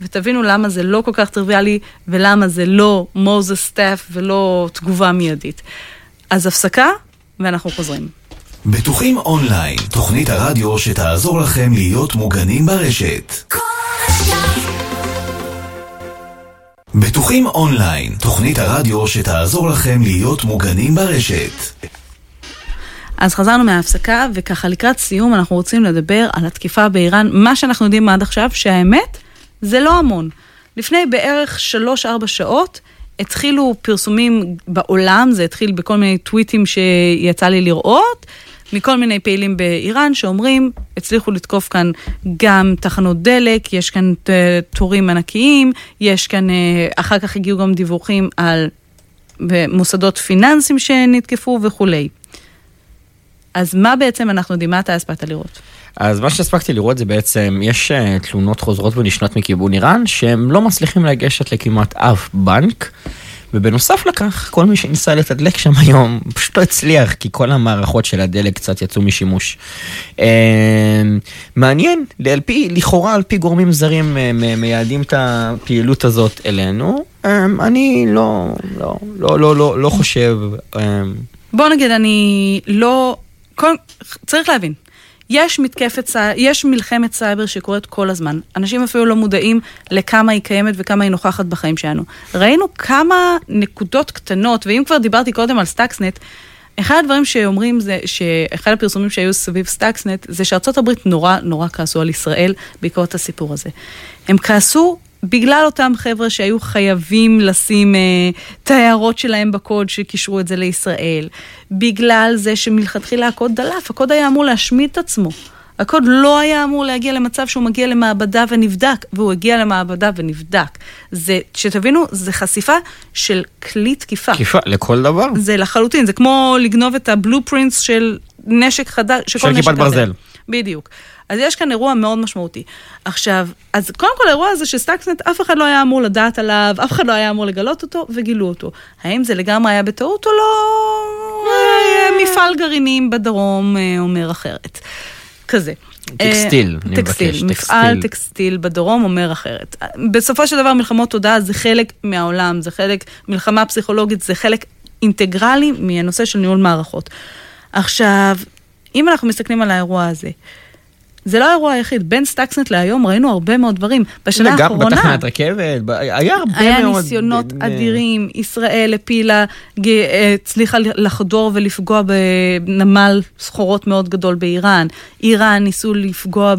ותבינו למה זה לא כל כך טריוויאלי, ולמה זה לא Moses Staff ולא תגובה מיידית. אז הפסקה, ואנחנו חוזרים. בטוחים אונליין, תוכנית הרדיו שתעזור לכם להיות מוגנים ברשת. בטוחים אונליין, תוכנית הרדיו שתעזור לכם להיות מוגנים ברשת. אז חזרנו מההפסקה, וככה לקראת סיום אנחנו רוצים לדבר על התקיפה באיראן. מה שאנחנו יודעים עד עכשיו, שהאמת, זה לא המון. לפני בערך 3-4 שעות התחילו פרסומים בעולם, זה התחיל בכל מיני טוויטים שיצא לי לראות, מכל מיני פעילים באיראן שאומרים, הצליחו לתקוף כאן גם תחנות דלק, יש כאן תורים ענקיים, יש כאן, אה, אחר כך הגיעו גם דיווחים על מוסדות פיננסיים שנתקפו וכולי. אז מה בעצם אנחנו יודעים, מה אתה הספקת לראות? אז מה שהספקתי לראות זה בעצם, יש uh, תלונות חוזרות ונשנות מכיוון איראן, שהם לא מצליחים לגשת לכמעט אף בנק. ובנוסף לכך, כל מי שניסה לתדלק שם היום פשוט לא הצליח, כי כל המערכות של הדלק קצת יצאו משימוש. אה, מעניין, לכאורה על פי גורמים זרים אה, מייעדים את הפעילות הזאת אלינו. אני לא, לא, לא, לא, לא, לא חושב. בוא נגיד, אני לא... כל... צריך להבין, יש מתקפת יש מלחמת סייבר שקורית כל הזמן. אנשים אפילו לא מודעים לכמה היא קיימת וכמה היא נוכחת בחיים שלנו. ראינו כמה נקודות קטנות, ואם כבר דיברתי קודם על סטאקסנט, אחד הדברים שאומרים זה, שאחד הפרסומים שהיו סביב סטאקסנט, זה שארצות הברית נורא נורא כעסו על ישראל בעקבות הסיפור הזה. הם כעסו בגלל אותם חבר'ה שהיו חייבים לשים את אה, ההערות שלהם בקוד שקישרו את זה לישראל, בגלל זה שמלכתחילה הקוד דלף, הקוד היה אמור להשמיד את עצמו. הקוד לא היה אמור להגיע למצב שהוא מגיע למעבדה ונבדק, והוא הגיע למעבדה ונבדק. זה, שתבינו, זה חשיפה של כלי תקיפה. תקיפה לכל דבר. זה לחלוטין, זה כמו לגנוב את ה blueprints של נשק חדש, של כיפת ברזל. בדיוק. אז יש כאן אירוע מאוד משמעותי. עכשיו, אז קודם כל האירוע הזה של סטאקסנט, אף אחד לא היה אמור לדעת עליו, אף אחד לא היה אמור לגלות אותו, וגילו אותו. האם זה לגמרי היה בטעות או לא? אה, מפעל גרעינים בדרום אה, אומר אחרת. כזה. טקסטיל, אני מבקש, טקסטיל. מפעל טקסטיל בדרום אומר אחרת. בסופו של דבר מלחמות תודעה זה חלק מהעולם, זה חלק, מלחמה פסיכולוגית זה חלק אינטגרלי מהנושא של ניהול מערכות. עכשיו, אם אנחנו מסתכלים על האירוע הזה, זה לא האירוע היחיד, בין סטאקסנט להיום ראינו הרבה מאוד דברים. בשנה האחרונה... גם בתחנת רכבת, היה הרבה היה מאוד... היה ניסיונות אדירים, ישראל הפילה, הצליחה לחדור ולפגוע בנמל סחורות מאוד גדול באיראן. איראן ניסו לפגוע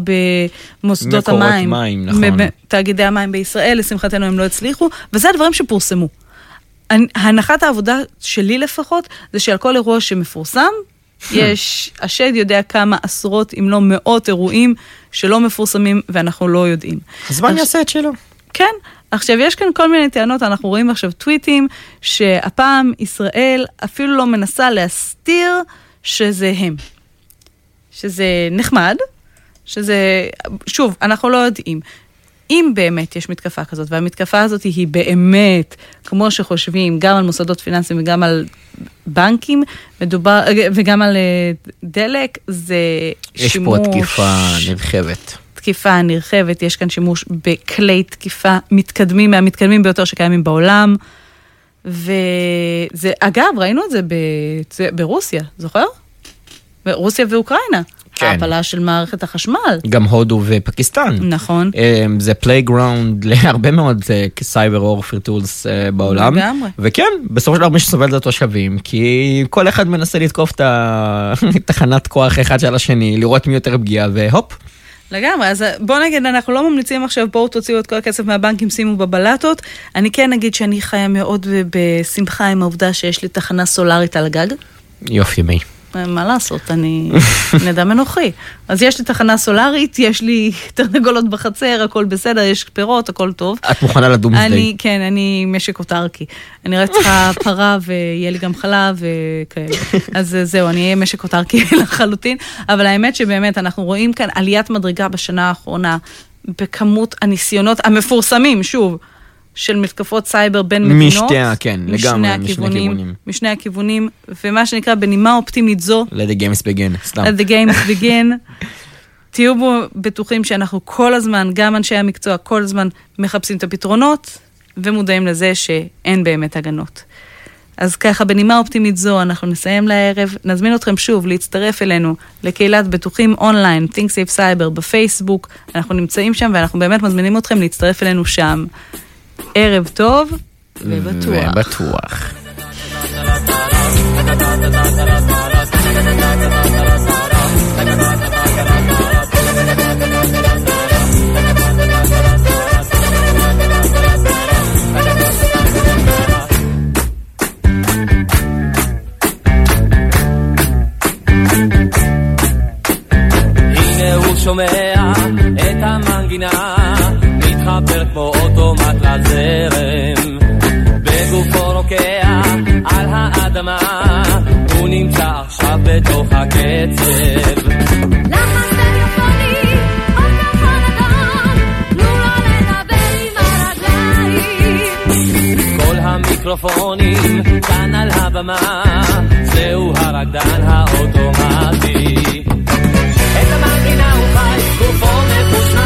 במוסדות המים. מקורות מים, נכון. תאגידי המים בישראל, לשמחתנו הם לא הצליחו, וזה הדברים שפורסמו. הנחת העבודה שלי לפחות, זה שעל כל אירוע שמפורסם, יש, השד יודע כמה עשרות אם לא מאות אירועים שלא מפורסמים ואנחנו לא יודעים. אז מה אני אעשה את שלו? כן. עכשיו, יש כאן כל מיני טענות, אנחנו רואים עכשיו טוויטים, שהפעם ישראל אפילו לא מנסה להסתיר שזה הם. שזה נחמד, שזה, שוב, אנחנו לא יודעים. אם באמת יש מתקפה כזאת, והמתקפה הזאת היא באמת, כמו שחושבים, גם על מוסדות פיננסיים וגם על בנקים, מדובר, וגם על אה, דלק, זה יש שימוש... יש פה תקיפה נרחבת. תקיפה נרחבת, יש כאן שימוש בכלי תקיפה מתקדמים, מהמתקדמים ביותר שקיימים בעולם. וזה, אגב, ראינו את זה ברוסיה, זוכר? ברוסיה ואוקראינה. כן. ההפלה של מערכת החשמל. גם הודו ופקיסטן. נכון. אמ, זה playground להרבה מאוד cyber warfare tools בעולם. לגמרי. וכן, בסופו של דבר מי שסובל זה התושבים, כי כל אחד מנסה לתקוף את התחנת כוח אחד של השני, לראות מי יותר פגיע, והופ. לגמרי, אז בוא נגיד, אנחנו לא ממליצים עכשיו, בואו תוציאו את כל הכסף מהבנקים, שימו בבלטות. אני כן אגיד שאני חיה מאוד בשמחה עם העובדה שיש לי תחנה סולארית על הגג. יופי מי. מה לעשות, אני נדם אנוכי. אז יש לי תחנה סולארית, יש לי תרנגולות בחצר, הכל בסדר, יש פירות, הכל טוב. את מוכנה לדום אני, כן, אני משק אוטרקי. אני רק צריכה פרה ויהיה לי גם חלב וכאלה. אז זהו, אני אהיה משק אוטרקי לחלוטין. אבל האמת שבאמת, אנחנו רואים כאן עליית מדרגה בשנה האחרונה בכמות הניסיונות המפורסמים, שוב. של מתקפות סייבר בין מדינות. משתי, כן, לגמרי, משני הכיוונים. משני הכיוונים, ומה שנקרא בנימה אופטימית זו. Let the games begin, סתם. Let the games begin. תהיו בטוחים שאנחנו כל הזמן, גם אנשי המקצוע, כל הזמן מחפשים את הפתרונות, ומודעים לזה שאין באמת הגנות. אז ככה, בנימה אופטימית זו, אנחנו נסיים לערב. נזמין אתכם שוב להצטרף אלינו לקהילת בטוחים אונליין, Think Safe Cyber בפייסבוק. אנחנו נמצאים שם ואנחנו באמת מזמינים אתכם להצטרף אלינו שם. i'm not sure what מתחבר כמו אוטומט לזרם. בגופו רוקע על האדמה, הוא נמצא עכשיו בתוך הקצב. לחץ טלפוני, עוד נכון אדום, תנו לו לדבר עם הרגליים. כל המיקרופונים כאן על הבמה, זהו הרקדן האוטומטי. את המנגינה הוא חי, גופו מחושמל